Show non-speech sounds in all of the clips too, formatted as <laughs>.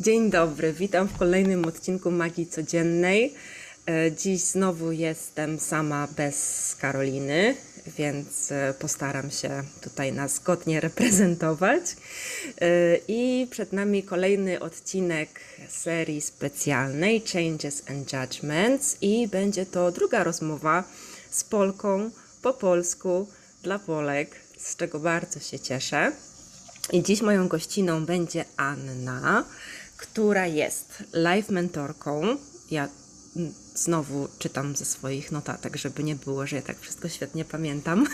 Dzień dobry, witam w kolejnym odcinku Magii Codziennej. E, Dziś znowu jestem sama bez Karoliny, więc e, postaram się tutaj nas godnie reprezentować. E, I przed nami kolejny odcinek serii specjalnej Changes and Judgments i będzie to druga rozmowa z Polką po polsku dla Polek, z czego bardzo się cieszę. I dziś moją gościną będzie Anna, która jest live mentorką. Ja znowu czytam ze swoich notatek, żeby nie było, że ja tak wszystko świetnie pamiętam. <laughs>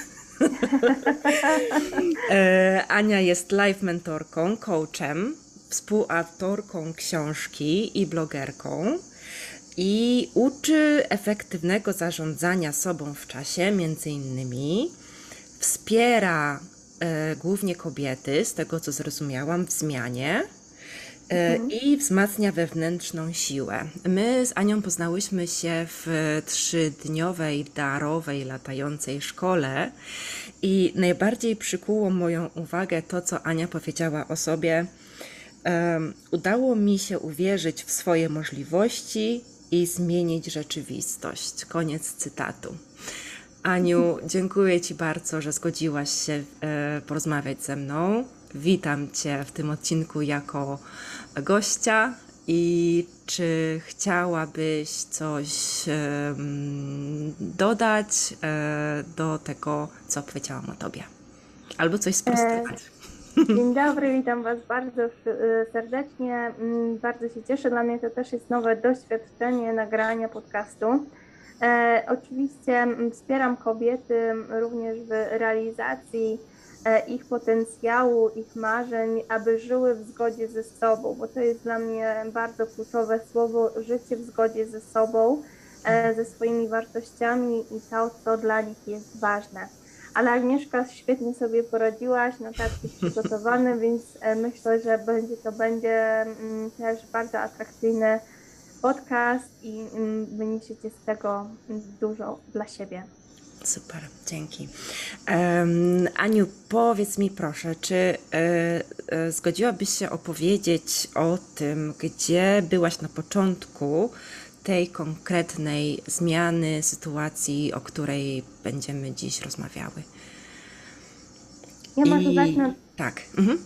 E, Ania jest live mentorką, coachem, współautorką książki i blogerką. I uczy efektywnego zarządzania sobą w czasie, między innymi wspiera e, głównie kobiety, z tego co zrozumiałam, w zmianie e, i wzmacnia wewnętrzną siłę. My z Anią poznałyśmy się w trzydniowej, darowej, latającej szkole i najbardziej przykuło moją uwagę to, co Ania powiedziała o sobie. Udało mi się uwierzyć w swoje możliwości i zmienić rzeczywistość. Koniec cytatu. Aniu, <laughs> dziękuję Ci bardzo, że zgodziłaś się e, porozmawiać ze mną. Witam Cię w tym odcinku jako gościa. I czy chciałabyś coś dodać e, do tego, co powiedziałam o Tobie? Albo coś sprostować? Dzień dobry, witam Was bardzo y, serdecznie. Mm, Bardzo się cieszę. Dla mnie to też jest nowe doświadczenie nagrania podcastu. E, oczywiście mm, wspieram kobiety również w realizacji e, ich potencjału, ich marzeń, aby żyły w zgodzie ze sobą, bo to jest dla mnie bardzo kluczowe słowo życie w zgodzie ze sobą, e, ze swoimi wartościami i to, co dla nich jest ważne. Ale Agnieszka świetnie sobie poradziłaś, notatki <laughs> przygotowane, więc e, myślę, że będzie to będzie mm, też bardzo atrakcyjny podcast i mm, wyniesiecie z tego dużo dla siebie. Super, dzięki. Em, Aniu, powiedz mi proszę, czy e, e, zgodziłabyś się opowiedzieć o tym, gdzie byłaś na początku tej konkretnej zmiany sytuacji, o której będziemy dziś rozmawiały? Ja może I- zacznę Tak. Mhm.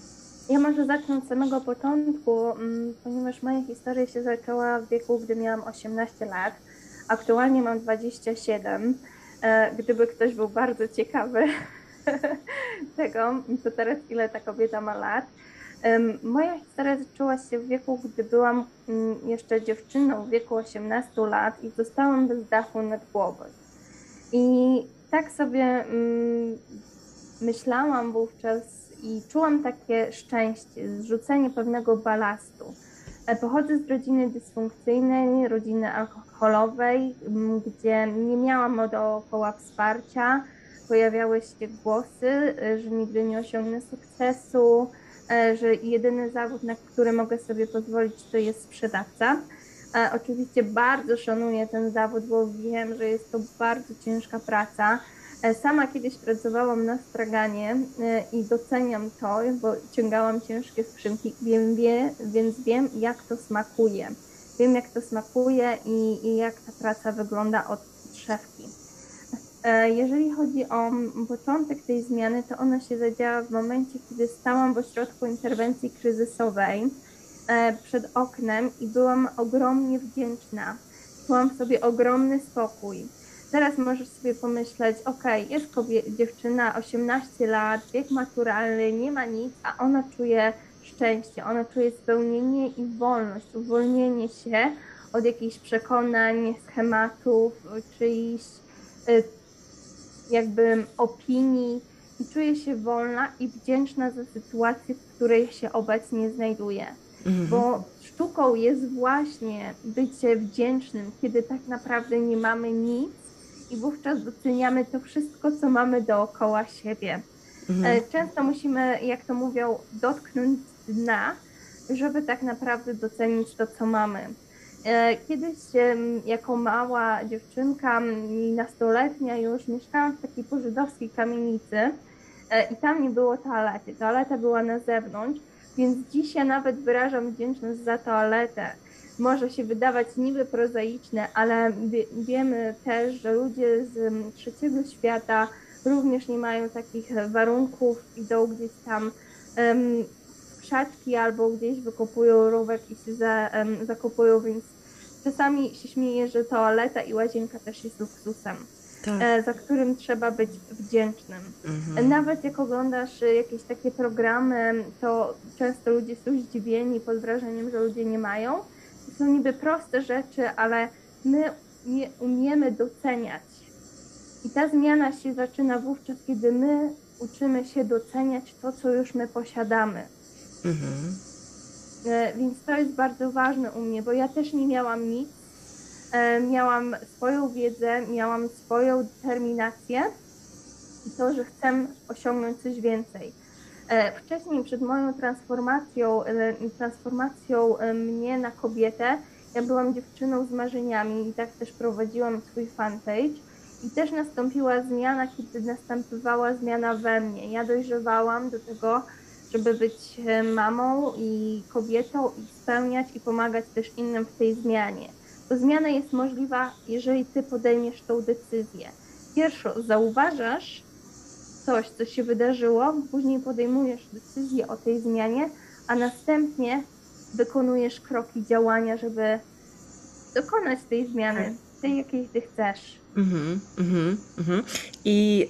Ja może zacznę od samego początku, mm, ponieważ moja historia się zaczęła w wieku, gdy miałam 18 lat. Aktualnie mam 27. E, Gdyby ktoś był bardzo ciekawy <laughs> tego, to teraz ile ta kobieta ma lat. Moja historia zaczęła się w wieku, gdy byłam mm, jeszcze dziewczyną w wieku 18 lat i zostałam bez dachu nad głową. I tak sobie mm, myślałam wówczas i czułam takie szczęście, zrzucenie pewnego balastu. E, Pochodzę z rodziny dysfunkcyjnej, rodziny alkoholowej, gdzie nie miałam dookoła wsparcia. Pojawiały się głosy, e, że nigdy nie osiągnę sukcesu, e, że jedyny zawód, na który mogę sobie pozwolić, to jest sprzedawca. Oczywiście bardzo szanuję ten zawód, bo wiem, że jest to bardzo ciężka praca. E, Sama kiedyś pracowałam na straganie e, i doceniam to, bo ciągałam ciężkie skrzynki, wiem, wie, więc wiem, jak to smakuje. Wiem, jak to smakuje i, i jak ta praca wygląda od szewki. E, Jeżeli chodzi o początek tej zmiany, to ona się zadziała w momencie, kiedy stałam w ośrodku interwencji kryzysowej przed oknem i byłam ogromnie wdzięczna. Czułam w sobie ogromny spokój. Teraz możesz sobie pomyśleć, ok, jest kobie- dziewczyna, 18 lat, wiek maturalny, nie ma nic, a ona czuje szczęście, ona czuje spełnienie i wolność, uwolnienie się od jakichś przekonań, schematów, czyichś y, jakby opinii i czuje się wolna i wdzięczna za sytuację, w której się obecnie znajduje. Mhm. Bo sztuką jest właśnie bycie wdzięcznym, kiedy tak naprawdę nie mamy nic i wówczas doceniamy to wszystko, co mamy dookoła siebie. Mhm. E, Często musimy, jak to mówią, dotknąć dna, żeby tak naprawdę docenić to, co mamy. E, Kiedyś jako mała dziewczynka nastoletnia już mieszkałam w takiej pożydowskiej kamienicy e, i tam nie było toalety. Toaleta była na zewnątrz. Więc dziś ja nawet wyrażam wdzięczność za toaletę. Może się wydawać niby prozaiczne, ale wie, wiemy też, że ludzie z mm, trzeciego świata również nie mają takich e, warunków, idą gdzieś tam w krzaczki albo gdzieś wykopują rowek i się za, em, zakopują, więc czasami się śmieję, że toaleta i łazienka też jest luksusem, Tak. e, za którym trzeba być wdzięcznym. Mhm. Nawet jak oglądasz y, jakieś takie programy, to często ludzie są zdziwieni pod wrażeniem, że ludzie nie mają. Są niby proste rzeczy, ale my nie umiemy doceniać. I ta zmiana się zaczyna wówczas, kiedy my uczymy się doceniać to, co już my posiadamy. Mhm. E, Więc to jest bardzo ważne u mnie, bo ja też nie miałam nic. E, Miałam swoją wiedzę, miałam swoją determinację i to, że chcę osiągnąć coś więcej. E, Wcześniej, przed moją transformacją, e, transformacją e, mnie na kobietę, ja byłam dziewczyną z marzeniami i tak też prowadziłam swój fanpage. I też nastąpiła zmiana, kiedy następowała zmiana we mnie. Ja dojrzewałam do tego, żeby być mamą i kobietą i spełniać i pomagać też innym w tej zmianie. To zmiana jest możliwa, jeżeli ty podejmiesz tą decyzję. Pierwszo zauważasz coś, co się wydarzyło, później podejmujesz decyzję o tej zmianie, a następnie wykonujesz kroki działania, żeby dokonać tej zmiany, tej jakiej ty chcesz. Mhm, mhm, mhm. I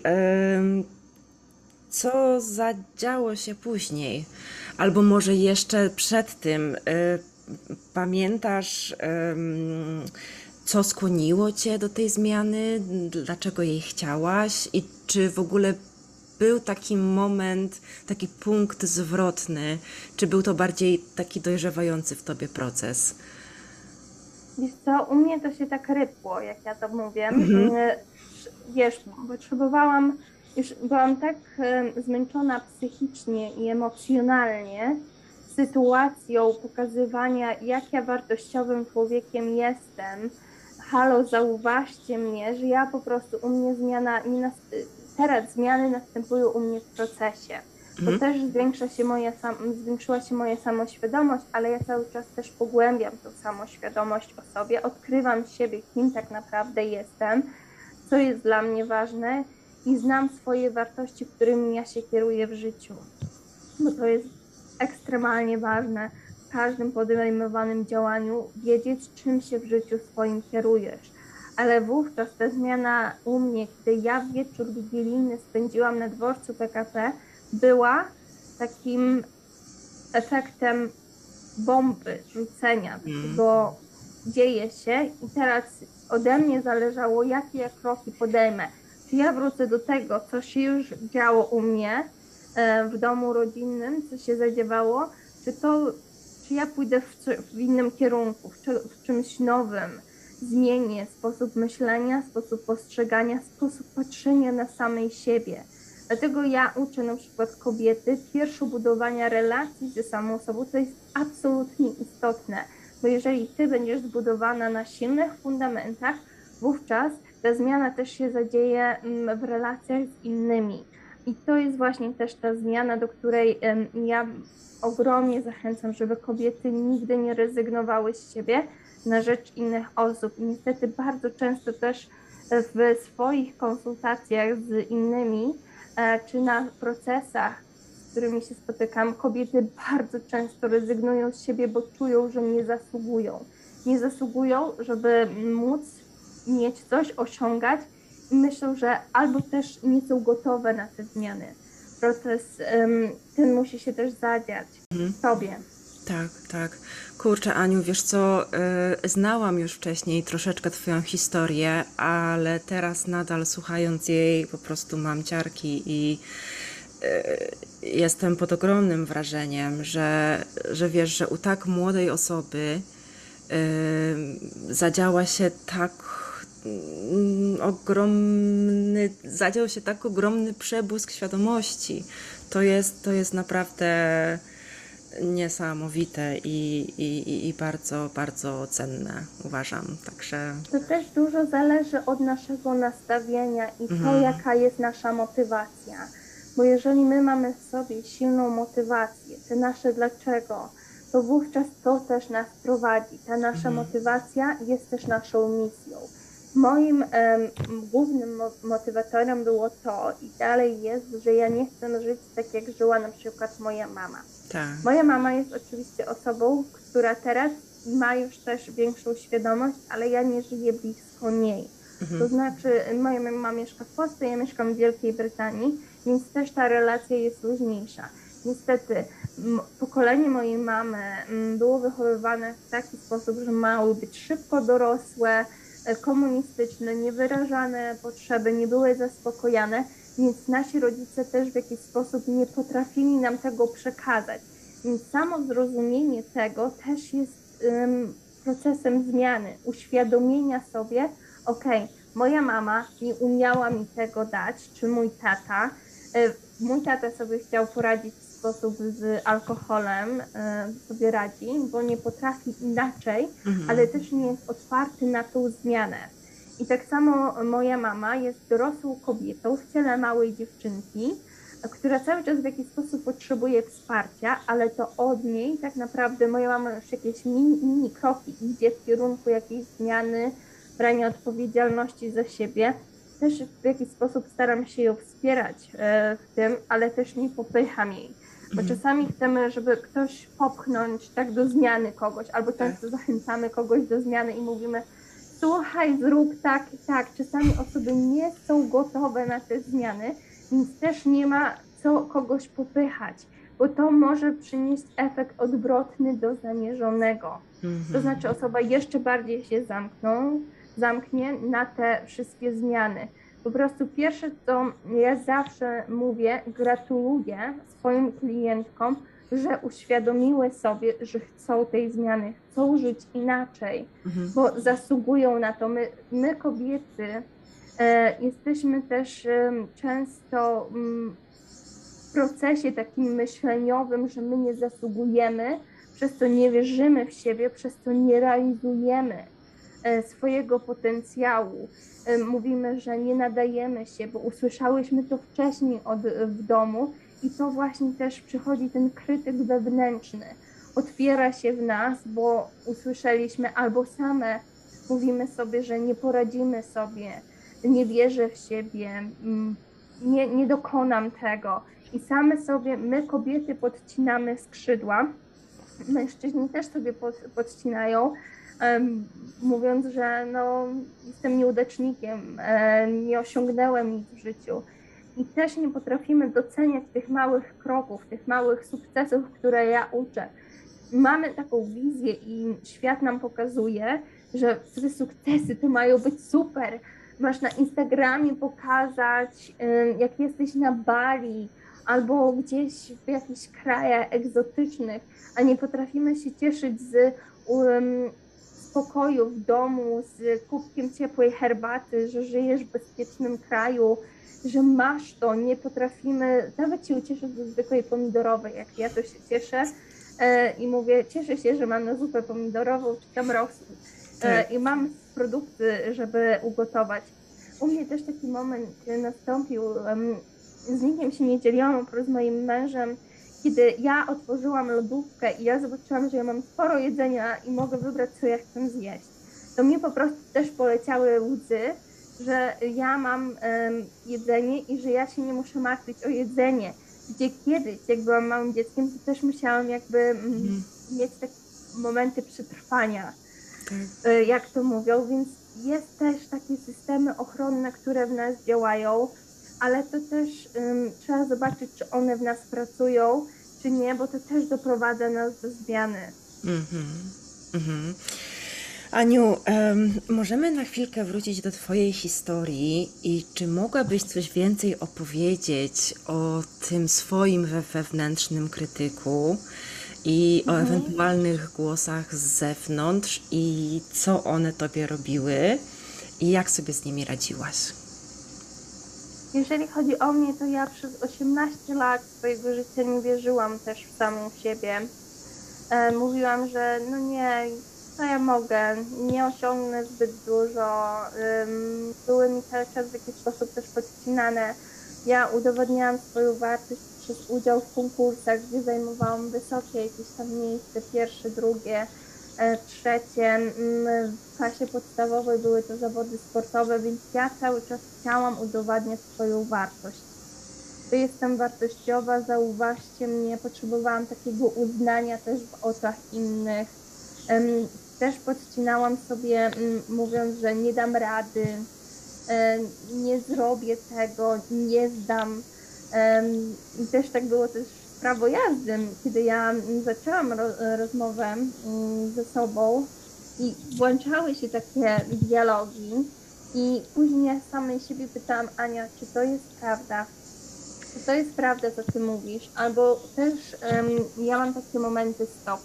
co zadziało się później? Albo może jeszcze przed tym, y, pamiętasz, co skłoniło cię do tej zmiany? Dlaczego jej chciałaś? I czy w ogóle był taki moment, taki punkt zwrotny? Czy był to bardziej taki dojrzewający w tobie proces? Wiesz co, u mnie to się tak rypło, jak ja to mówię. Mhm. Y, Wiesz, potrzebowałam, już byłam tak zmęczona psychicznie i emocjonalnie sytuacją pokazywania, jak ja wartościowym człowiekiem jestem. Halo, zauważcie mnie, że ja po prostu u mnie zmiana, nie nas, teraz zmiany następują u mnie w procesie. To Mhm. też zwiększa się moja sam, zwiększyła się moja samoświadomość, ale ja cały czas też pogłębiam tą samoświadomość o sobie, odkrywam siebie, kim tak naprawdę jestem, co jest dla mnie ważne i znam swoje wartości, którymi ja się kieruję w życiu. Bo to jest ekstremalnie ważne w każdym podejmowanym działaniu, wiedzieć, czym się w życiu swoim kierujesz. Ale wówczas ta zmiana u mnie, kiedy ja wieczór wigilijny spędziłam na dworcu PKP, była takim efektem bomby, rzucenia, Mhm. bo dzieje się i teraz ode mnie zależało, jakie ja kroki podejmę. Czy ja wrócę do tego, co się już działo u mnie e, w domu rodzinnym, co się zadziewało, czy to, czy ja pójdę w, w innym kierunku, w, w czymś nowym, zmienię sposób myślenia, sposób postrzegania, sposób patrzenia na samej siebie. Dlatego ja uczę na przykład kobiety pierwsze budowania relacji ze samą sobą, to jest absolutnie istotne, bo jeżeli ty będziesz zbudowana na silnych fundamentach, wówczas ta zmiana też się zadzieje mm, w relacjach z innymi. I to jest właśnie też ta zmiana, do której ja ogromnie zachęcam, żeby kobiety nigdy nie rezygnowały z siebie na rzecz innych osób. I niestety bardzo często też w swoich konsultacjach z innymi e, czy na procesach, z którymi się spotykam, kobiety bardzo często rezygnują z siebie, bo czują, że nie zasługują. Nie zasługują, żeby móc mieć coś, osiągać i myślą, że albo też nie są gotowe na te zmiany. Proces ten musi się też zadziać Mhm. sobie. Tak, tak. Kurczę, Aniu, wiesz co, y, znałam już wcześniej troszeczkę Twoją historię, ale teraz nadal słuchając jej po prostu mam ciarki i y, jestem pod ogromnym wrażeniem, że, że wiesz, że u tak młodej osoby y, zadziała się tak mm, ogromny, zadział się tak ogromny przebłysk świadomości. To jest, to jest naprawdę niesamowite i, i, i- bardzo, bardzo cenne, uważam. Także To też dużo zależy od naszego nastawienia i to, Mhm. jaka jest nasza motywacja. Bo jeżeli my mamy w sobie silną motywację, te nasze dlaczego, to wówczas to też nas prowadzi. Ta nasza Mhm. motywacja jest też naszą misją. Moim em, głównym mo- motywatorem było to i dalej jest, że ja nie chcę żyć tak, jak żyła na przykład moja mama. Tak. Moja mama jest oczywiście osobą, która teraz ma już też większą świadomość, ale ja nie żyję blisko niej. To Mhm. znaczy, moja mama mieszka w Polsce, ja mieszkam w Wielkiej Brytanii, więc też ta relacja jest luźniejsza. Niestety, pokolenie mojej mamy było wychowywane w taki sposób, że miały być szybko dorosłe, komunistyczne, niewyrażane potrzeby nie były zaspokojane, więc nasi rodzice też w jakiś sposób nie potrafili nam tego przekazać. Więc samo zrozumienie tego też jest ym, procesem zmiany, uświadomienia sobie, okej, moja mama nie umiała mi tego dać, czy mój tata. E, Mój tata sobie chciał poradzić sposób z alkoholem, e, sobie radzi, bo nie potrafi inaczej, Mhm. ale też nie jest otwarty na tą zmianę. I tak samo moja mama jest dorosłą kobietą w ciele małej dziewczynki, która cały czas w jakiś sposób potrzebuje wsparcia, ale to od niej tak naprawdę moja mama już jakieś mini, mini kroki idzie w kierunku jakiejś zmiany, brania odpowiedzialności za siebie. Też w jakiś sposób staram się ją wspierać e, w tym, ale też nie popycham jej. Bo Mhm. czasami chcemy, żeby ktoś popchnąć tak do zmiany kogoś, albo Tak. często zachęcamy kogoś do zmiany i mówimy, słuchaj, zrób tak i tak. Czasami osoby nie są gotowe na te zmiany, więc też nie ma co kogoś popychać, bo to może przynieść efekt odwrotny do zamierzonego. Mhm. To znaczy osoba jeszcze bardziej się zamkną, zamknie na te wszystkie zmiany. Po prostu pierwsze, co ja zawsze mówię, gratuluję swoim klientkom, że uświadomiły sobie, że chcą tej zmiany, chcą żyć inaczej, Mhm. bo zasługują na to. My, my kobiety e, jesteśmy też em, często mm, w procesie takim myśleniowym, że my nie zasługujemy, przez to nie wierzymy w siebie, przez to nie realizujemy e, swojego potencjału. E, Mówimy, że nie nadajemy się, bo usłyszałyśmy to wcześniej od, w domu i to właśnie też przychodzi ten krytyk wewnętrzny. Otwiera się w nas, bo usłyszeliśmy albo same mówimy sobie, że nie poradzimy sobie, nie wierzę w siebie, mm, nie, nie dokonam tego. I same sobie, my kobiety podcinamy skrzydła, mężczyźni też sobie pod, podcinają, mówiąc, że no, jestem nieudacznikiem, e, nie osiągnąłem nic w życiu. I też nie potrafimy doceniać tych małych kroków, tych małych sukcesów, które ja uczę. Mamy taką wizję i świat nam pokazuje, że te sukcesy to mają być super. Masz na Instagramie pokazać, em, jak jesteś na Bali albo gdzieś w jakichś krajach egzotycznych, a nie potrafimy się cieszyć z um, spokoju w domu, z kubkiem ciepłej herbaty, że żyjesz w bezpiecznym kraju, że masz to, nie potrafimy nawet się ucieszyć ze zwykłej pomidorowej, jak ja to się cieszę e, i mówię, cieszę się, że mam na zupę pomidorową czy tam rosół i mam produkty, żeby ugotować. U mnie też taki moment nastąpił, z nikim się nie dzieliłam, oprócz moim mężem, kiedy ja otworzyłam lodówkę i ja zobaczyłam, że ja mam sporo jedzenia i mogę wybrać, co ja chcę zjeść. To mnie po prostu też poleciały łzy, że ja mam jedzenie i że ja się nie muszę martwić o jedzenie. Gdzie kiedyś, jak byłam małym dzieckiem, to też musiałam jakby mm, Mhm. mieć takie momenty przetrwania Tak. y, jak to mówią, więc jest też takie systemy ochronne, które w nas działają, ale to też ym, trzeba zobaczyć, czy one w nas pracują, czy nie, bo to też doprowadza nas do zmiany. Mhm. Mhm. Aniu, em, możemy na chwilkę wrócić do Twojej historii i czy mogłabyś coś więcej opowiedzieć o tym swoim we- wewnętrznym krytyku i o Mhm. ewentualnych głosach z zewnątrz i co one Tobie robiły i jak sobie z nimi radziłaś? Jeżeli chodzi o mnie, to ja przez 18 lat swojego życia nie wierzyłam też w samą siebie. E, mówiłam, że no nie, co ja mogę, nie osiągnę zbyt dużo. Były mi cały czas w jakiś sposób też podcinane Ja udowodniałam swoją wartość przez udział w konkursach, gdzie zajmowałam wysokie jakieś tam miejsce, pierwsze, drugie, trzecie. Mm, W klasie podstawowej były to zawody sportowe, więc ja cały czas chciałam udowadniać swoją wartość. To jestem wartościowa, zauważcie mnie, potrzebowałam takiego uznania też w oczach innych. Też podcinałam sobie, mówiąc, że nie dam rady, em, nie zrobię tego, nie zdam. I też tak było też prawo jazdy, kiedy ja zaczęłam ro- rozmowę mm, ze sobą i włączały się takie dialogi i później ja samej siebie pytałam, Ania, czy to jest prawda? Czy to jest prawda, co ty mówisz? Albo też em, ja mam takie momenty stop.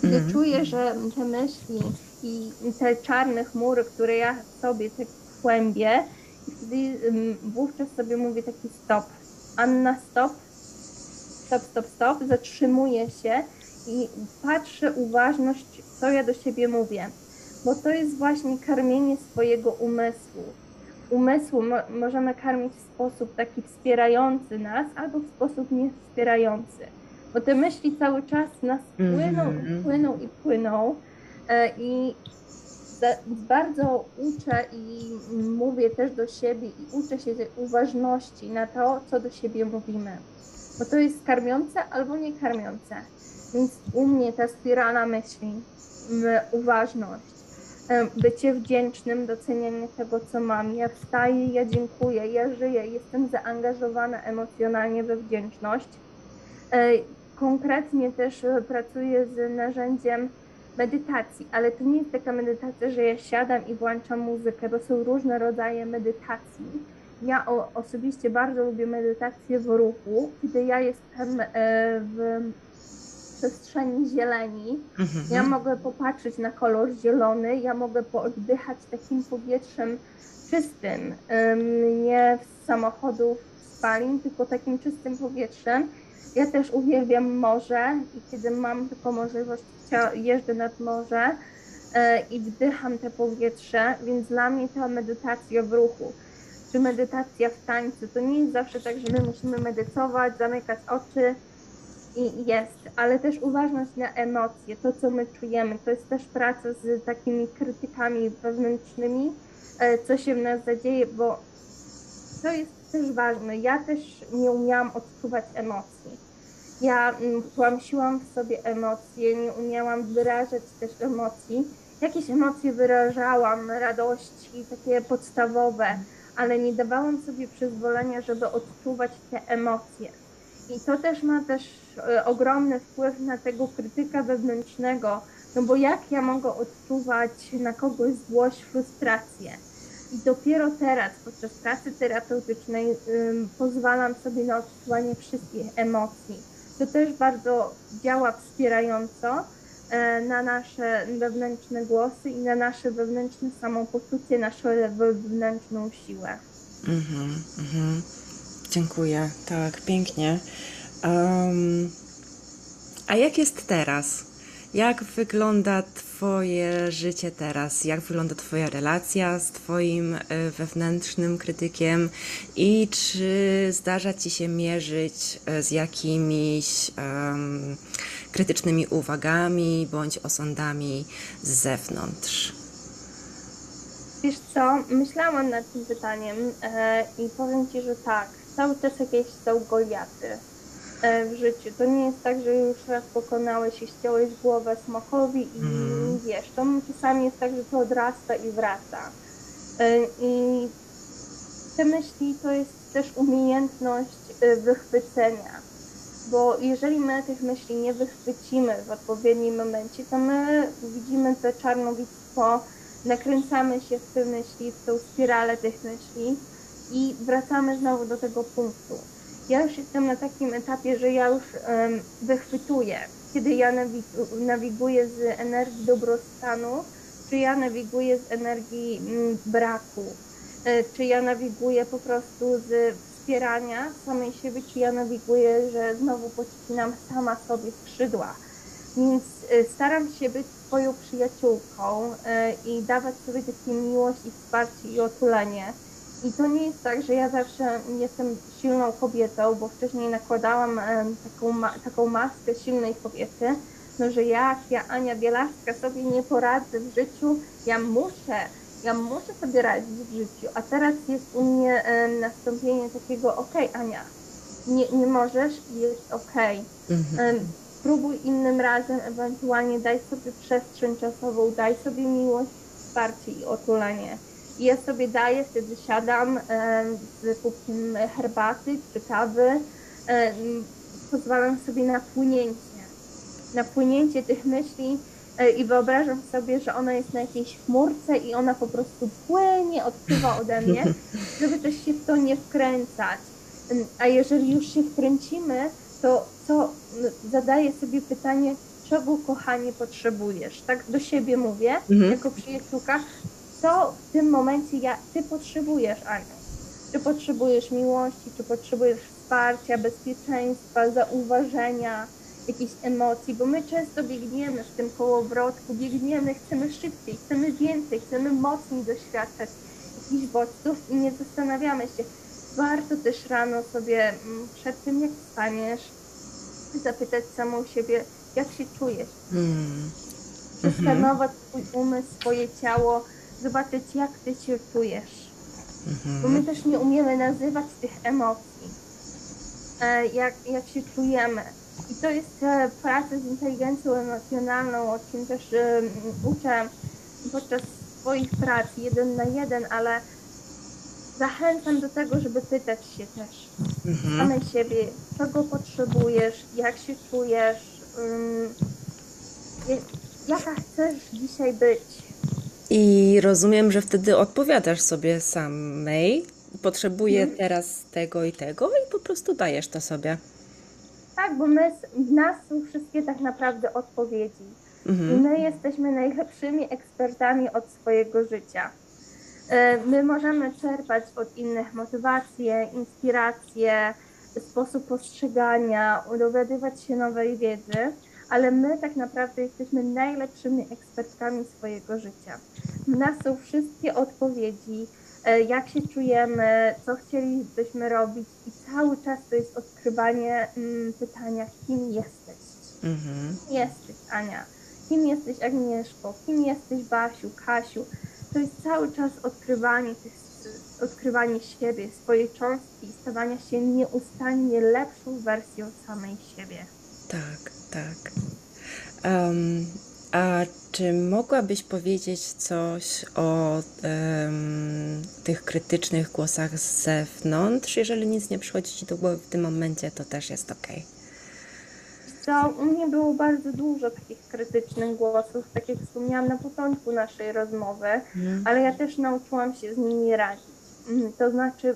Kiedy Mhm. czuję, że te myśli i te czarne chmury, które ja sobie tak kłębię, i wtedy em, wówczas sobie mówię taki stop. Anna, stop. Stop, stop, stop. Zatrzymuję się i patrzę uważność, co ja do siebie mówię. Bo to jest właśnie karmienie swojego umysłu. Umysłu mo- możemy karmić w sposób taki wspierający nas albo w sposób niewspierający. Bo te myśli cały czas nas płyną Mhm. i płyną i płyną. E, I za- bardzo uczę i mówię też do siebie i uczę się tej uważności na to, co do siebie mówimy. Bo to jest karmiące albo nie karmiące. Więc u mnie ta spirala myśli, uważność, e, bycie wdzięcznym, docenianie tego, co mam. Ja wstaję, ja dziękuję, ja żyję, jestem zaangażowana emocjonalnie we wdzięczność. E, Konkretnie też e, pracuję z narzędziem medytacji, ale to nie jest taka medytacja, że ja siadam i włączam muzykę, bo są różne rodzaje medytacji. Ja o, osobiście bardzo lubię medytację w ruchu, kiedy ja jestem e, w przestrzeni zieleni, Mhm. ja mogę popatrzeć na kolor zielony, ja mogę pooddychać takim powietrzem czystym, ym, nie z samochodów spalin, tylko takim czystym powietrzem. Ja też uwielbiam morze i kiedy mam tylko możliwość, jeżdżę nad morze e, i wdycham te powietrze, więc dla mnie ta medytacja w ruchu, czy medytacja w tańcu, to nie jest zawsze tak, że my musimy medytować, zamykać oczy, i jest, ale też uważność na emocje, to co my czujemy. To jest też praca z takimi krytykami wewnętrznymi, e, co się w nas zadzieje, bo to jest też ważne. Ja też nie umiałam odczuwać emocji. Ja mm, tłamsiłam w sobie emocje, nie umiałam wyrażać też emocji. Jakieś emocje wyrażałam, radości, takie podstawowe, ale nie dawałam sobie przyzwolenia, żeby odczuwać te emocje. I to też ma też e, ogromny wpływ na tego krytyka wewnętrznego, no bo jak ja mogę odczuwać na kogoś złość, frustrację? I dopiero teraz, podczas pracy terapeutycznej, pozwalam sobie na odczuwanie wszystkich emocji. To też bardzo działa wspierająco na nasze wewnętrzne głosy i na nasze wewnętrzne samopoczucie, naszą wewnętrzną siłę. Mhm, mhm. Dziękuję, tak, pięknie. Em, a jak jest teraz? Jak wygląda Twoje życie teraz? Jak wygląda Twoja relacja z Twoim e, wewnętrznym krytykiem? I czy zdarza Ci się mierzyć e, z jakimiś em, krytycznymi uwagami bądź osądami z zewnątrz? Wiesz co, myślałam nad tym pytaniem e, i powiem Ci, że tak, cały czas jakieś są Goliaty w życiu. To nie jest tak, że już raz pokonałeś i ściąłeś głowę smokowi i Mhm. wiesz, to czasami jest tak, że to odrasta i wraca. E, I te myśli to jest też umiejętność e, wychwycenia. Bo jeżeli my tych myśli nie wychwycimy w odpowiednim momencie, to my widzimy to czarnowictwo, nakręcamy się w te myśli, w tą spiralę tych myśli i wracamy znowu do tego punktu. Ja już jestem na takim etapie, że ja już em, wychwytuję, kiedy ja nawigu- nawiguję z energii dobrostanu, czy ja nawiguję z energii mm, braku, e, czy ja nawiguję po prostu z wspierania samej siebie, czy ja nawiguję, że znowu podcinam sama sobie skrzydła. Więc e, staram się być swoją przyjaciółką e, i dawać sobie takie miłość i wsparcie i otulenie. I to nie jest tak, że ja zawsze jestem silną kobietą, bo wcześniej nakładałam taką, ma- taką maskę silnej kobiety, no że jak ja, Ania Bielaska, sobie nie poradzę w życiu, ja muszę, ja muszę sobie radzić w życiu. A teraz jest u mnie nastąpienie takiego, okej Ania, nie, nie możesz, jest okej. Mhm. Em, Spróbuj innym razem, ewentualnie daj sobie przestrzeń czasową, daj sobie miłość, wsparcie i otulenie. I ja sobie daję, wtedy siadam em, z kubkiem herbaty czy kawy, em, pozwalam sobie na płynięcie, na płynięcie tych myśli e, i wyobrażam sobie, że ona jest na jakiejś chmurce i ona po prostu płynie, odpływa ode mnie, <laughs> żeby też się w to nie wkręcać. A jeżeli już się wkręcimy, to m, zadaję sobie pytanie, czego kochanie potrzebujesz? Tak do siebie mówię, Mhm. jako przyjaciółka, co w tym momencie ja, ty potrzebujesz, Aniu? Czy potrzebujesz miłości, czy potrzebujesz wsparcia, bezpieczeństwa, zauważenia, jakichś emocji, bo my często biegniemy w tym kołowrotku, biegniemy, chcemy szybciej, chcemy więcej, chcemy mocniej doświadczać jakichś bodźców i nie zastanawiamy się. Warto też rano sobie mm, przed tym, jak wstaniesz, zapytać samą siebie, jak się czujesz, Mm. przeskanować swój umysł, swoje ciało, zobaczyć, jak ty się czujesz. Bo my też nie umiemy nazywać tych emocji, e, jak, jak się czujemy. I to jest e, praca z inteligencją emocjonalną, o czym też e, uczę podczas swoich prac jeden na jeden, ale zachęcam do tego, żeby pytać się też Mhm. samej siebie, czego potrzebujesz, jak się czujesz, jaka chcesz dzisiaj być. I rozumiem, że wtedy odpowiadasz sobie samej. Potrzebuję teraz tego i tego i po prostu dajesz to sobie. Tak, bo my, w nas są wszystkie tak naprawdę odpowiedzi. I Mhm. my jesteśmy najlepszymi ekspertami od swojego życia. E, My możemy czerpać od innych motywacje, inspiracje, sposób postrzegania, dowiadywać się nowej wiedzy, ale my tak naprawdę jesteśmy najlepszymi ekspertkami swojego życia. W nas są wszystkie odpowiedzi, e, jak się czujemy, co chcielibyśmy robić i cały czas to jest odkrywanie mm, pytania, kim jesteś. Mhm. Kim jesteś, Ania? Kim jesteś, Agnieszko? Kim jesteś, Basiu, Kasiu? To jest cały czas odkrywanie, tych, odkrywanie siebie, swojej cząstki i stawania się nieustannie lepszą wersją samej siebie. Tak, tak. Em, a czy mogłabyś powiedzieć coś o em, tych krytycznych głosach z zewnątrz? Jeżeli nic nie przychodzi ci do głowy w tym momencie, to też jest okej. Co, u mnie było bardzo dużo takich krytycznych głosów, tak jak wspomniałam na początku naszej rozmowy, Mhm. ale ja też nauczyłam się z nimi radzić. Mm, To znaczy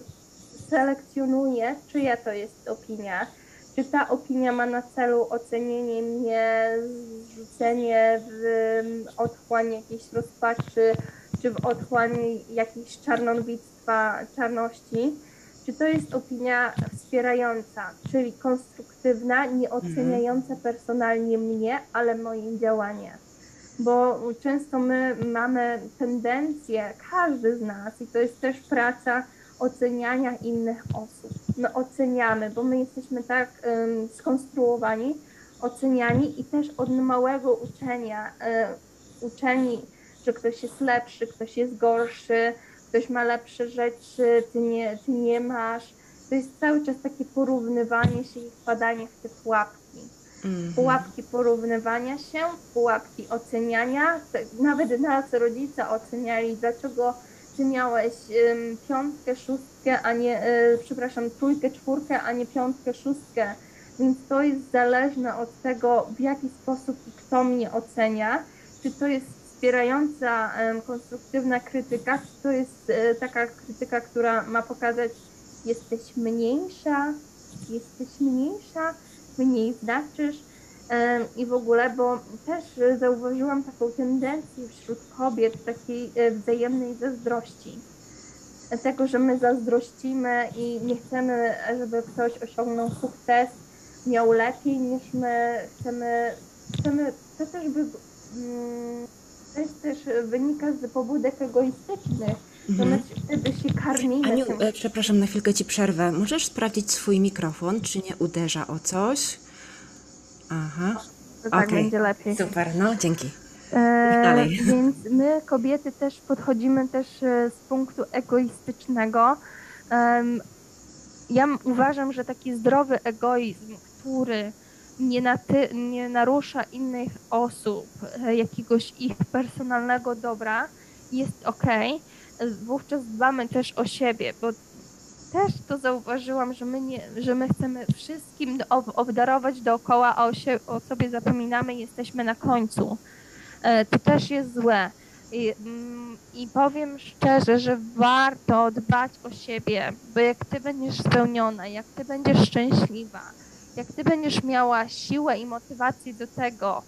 selekcjonuję, czyja to jest opinia, czy ta opinia ma na celu ocenienie mnie, zrzucenie w otchłań jakiejś rozpaczy, czy w otchłań jakiejś czarnowictwa, czarności, czy to jest opinia wspierająca, czyli konstruktywna, nie oceniająca personalnie mnie, ale moje działanie. Bo często my mamy tendencję, każdy z nas, i to jest też praca oceniania innych osób. My oceniamy, bo my jesteśmy tak um, skonstruowani, oceniani i też od małego uczenia, e, uczeni, że ktoś jest lepszy, ktoś jest gorszy, ktoś ma lepsze rzeczy, ty nie, ty nie masz. To jest cały czas takie porównywanie się i wpadanie w te pułapki. Mhm. Pułapki porównywania się, pułapki oceniania. Nawet nas rodzice oceniali, dlaczego ty miałeś piątkę, szóstkę, a nie, y, przepraszam, trójkę, czwórkę, a nie piątkę, szóstkę. Więc to jest zależne od tego, w jaki sposób i kto mnie ocenia. Czy to jest wspierająca, konstruktywna krytyka, czy to jest e, taka krytyka, która ma pokazać, jesteś mniejsza, jesteś mniejsza, mniej znaczysz i w ogóle, bo też zauważyłam taką tendencję wśród kobiet takiej e, wzajemnej zazdrości. Tego, że my zazdrościmy i nie chcemy, żeby ktoś osiągnął sukces, miał lepiej niż my, chcemy, chcemy to też by, mm, to też wynika z pobudek egoistycznych, że Mhm. my wtedy się karmimy Aniu, e, przepraszam, na chwilkę ci przerwę. Możesz sprawdzić swój mikrofon, czy nie uderza o coś? Aha, że tak okej. będzie lepiej. super, no dzięki. E, dalej. <laughs> Więc my, kobiety, też podchodzimy też e, z punktu egoistycznego. Em, ja m- uważam, że taki zdrowy egoizm, który nie, naty, nie narusza innych osób, e, jakiegoś ich personalnego dobra, jest ok. Wówczas dbamy też o siebie, bo też to zauważyłam, że my, nie, że my chcemy wszystkim ob- obdarować dookoła, a o, sie, o sobie zapominamy i jesteśmy na końcu. E, To też jest złe. I, mm, I powiem szczerze, że warto dbać o siebie, bo jak ty będziesz spełniona, jak ty będziesz szczęśliwa, jak ty będziesz miała siłę i motywację do tego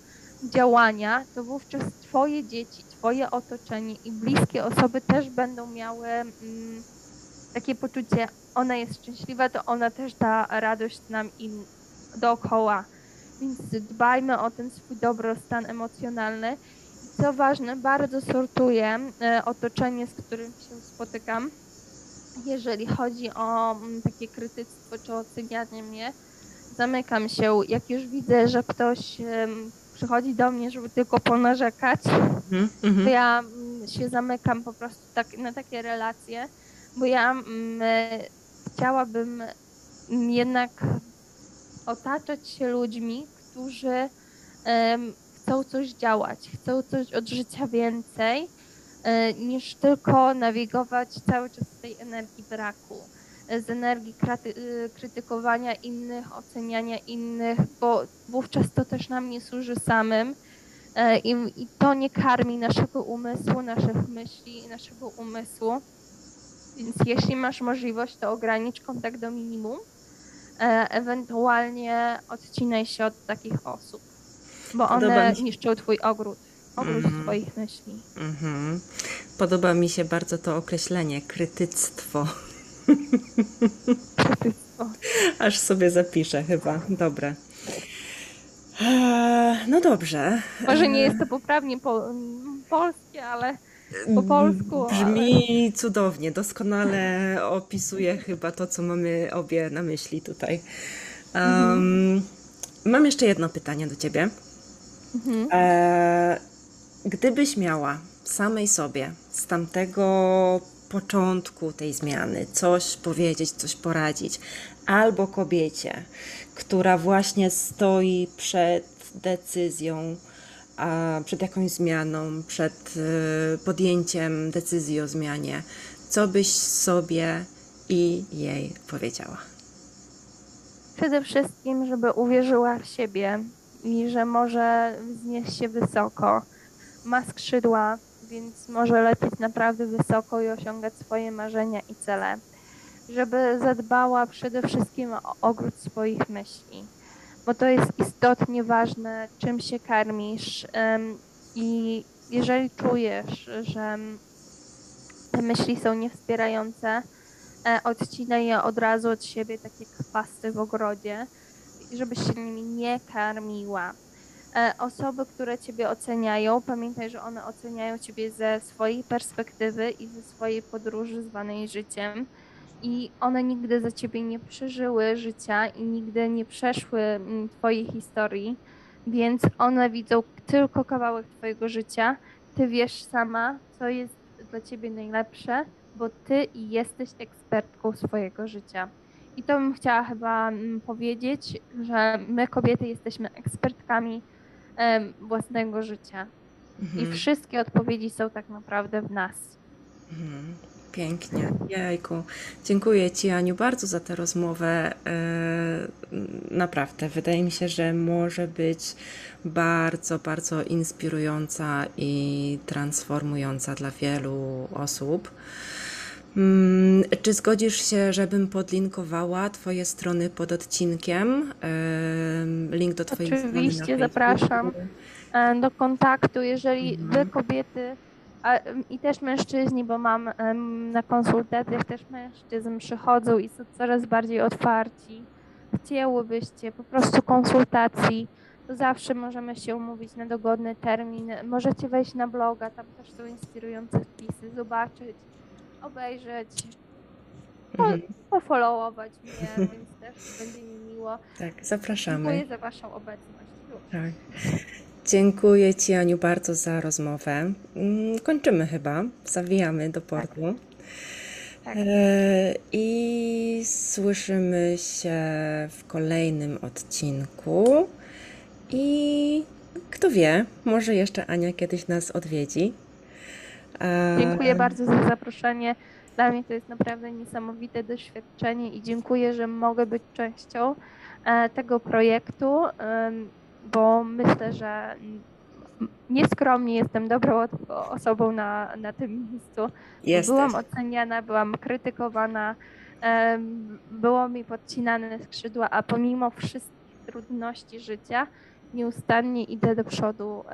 działania, to wówczas twoje dzieci, twoje otoczenie i bliskie osoby też będą miały mm, takie poczucie, ona jest szczęśliwa, to ona też da radość nam dookoła. Więc dbajmy o ten swój dobrostan emocjonalny. I co ważne, bardzo sortuję e, otoczenie, z którym się spotykam. Jeżeli chodzi o mm, takie krytyctwo czy ocenianie mnie, zamykam się. Jak już widzę, że ktoś przychodzi do mnie, żeby tylko ponarzekać, Mhm, to mhm. ja mm, się zamykam po prostu tak, na takie relacje, bo ja mm, e, chciałabym jednak otaczać się ludźmi, którzy chcą coś działać, chcą coś od życia więcej, e, niż tylko nawigować cały czas tej energii braku, e, z energii y, krytykowania innych, oceniania innych, bo wówczas to też nam nie służy samym. E, I, I to nie karmi naszego umysłu, naszych myśli naszego umysłu. Więc jeśli masz możliwość, to ogranicz kontakt do minimum. E, ewentualnie odcinaj się od takich osób, bo one niszczą twój ogród, ogród Mhm. twoich myśli. Mhm. Podoba mi się bardzo to określenie krytyctwo. Przepytstwo. <laughs> Aż sobie zapiszę chyba. Dobre. Eee, No dobrze. Może nie jest to poprawnie po, polskie, ale po polsku, Brzmi cudownie, doskonale opisuje chyba to, co mamy obie na myśli tutaj. Um, Mam jeszcze jedno pytanie do ciebie. mhm. E, gdybyś miała samej sobie z tamtego początku tej zmiany coś powiedzieć, coś poradzić, albo kobiecie, która właśnie stoi przed decyzją, przed jakąś zmianą, przed e, podjęciem decyzji o zmianie, co byś sobie i jej powiedziała? Przede wszystkim, żeby uwierzyła w siebie i że może wznieść się wysoko. Ma skrzydła, więc może lecieć naprawdę wysoko i osiągać swoje marzenia i cele. Żeby zadbała przede wszystkim o ogród swoich myśli, bo to jest istotnie ważne, czym się karmisz. I jeżeli czujesz, że te myśli są niewspierające, e, odcinaj je od razu od siebie, tak jak chwasty w ogrodzie, żebyś się nimi nie karmiła. E, Osoby, które Ciebie oceniają, pamiętaj, że one oceniają Ciebie ze swojej perspektywy i ze swojej podróży zwanej życiem. I one nigdy za Ciebie nie przeżyły życia i nigdy nie przeszły mm, Twojej historii, więc one widzą tylko kawałek Twojego życia. Ty wiesz sama, co jest dla Ciebie najlepsze, bo ty jesteś ekspertką swojego życia. I to bym chciała chyba mm, powiedzieć, że my kobiety jesteśmy ekspertkami własnego życia. I Mhm. wszystkie odpowiedzi są tak naprawdę w nas. Mhm. Pięknie, jejku. Dziękuję Ci, Aniu, bardzo za tę rozmowę. E, Naprawdę, wydaje mi się, że może być bardzo, bardzo inspirująca i transformująca dla wielu osób. Mm, Czy zgodzisz się, żebym podlinkowała Twoje strony pod odcinkiem? Em, Link do Twojej strony na Oczywiście, zapraszam. E, do kontaktu, jeżeli Mhm. wy kobiety a, i też mężczyźni, bo mam na konsultacjach też mężczyzn przychodzą i są coraz bardziej otwarci. Chciałybyście po prostu konsultacji, to zawsze możemy się umówić na dogodny termin. Możecie wejść na bloga, tam też są inspirujące wpisy, zobaczyć, obejrzeć, Mhm. pofollowować mnie, <laughs> więc też będzie mi miło. Tak, zapraszamy. Dziękuję za Waszą obecność. Już. Tak. Dziękuję Ci, Aniu, bardzo za rozmowę. Mm, Kończymy chyba, zawijamy do portu. Tak. E, I słyszymy się w kolejnym odcinku. I kto wie, może jeszcze Ania kiedyś nas odwiedzi. Dziękuję bardzo za zaproszenie. Dla mnie to jest naprawdę niesamowite doświadczenie i dziękuję, że mogę być częścią e, tego projektu, bo myślę, że mm, nieskromnie jestem dobrą osobą na, na tym miejscu. Jesteś. Byłam oceniana, byłam krytykowana, było mi podcinane skrzydła, a pomimo wszystkich trudności życia nieustannie idę do przodu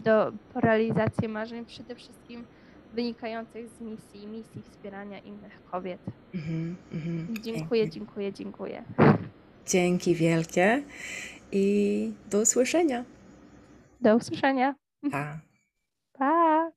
do realizacji marzeń, przede wszystkim wynikających z misji, misji wspierania innych kobiet. Mhm, mhm. Dziękuję, Pięknie. dziękuję, dziękuję. Dzięki wielkie i do usłyszenia. Do usłyszenia. Pa. Pa!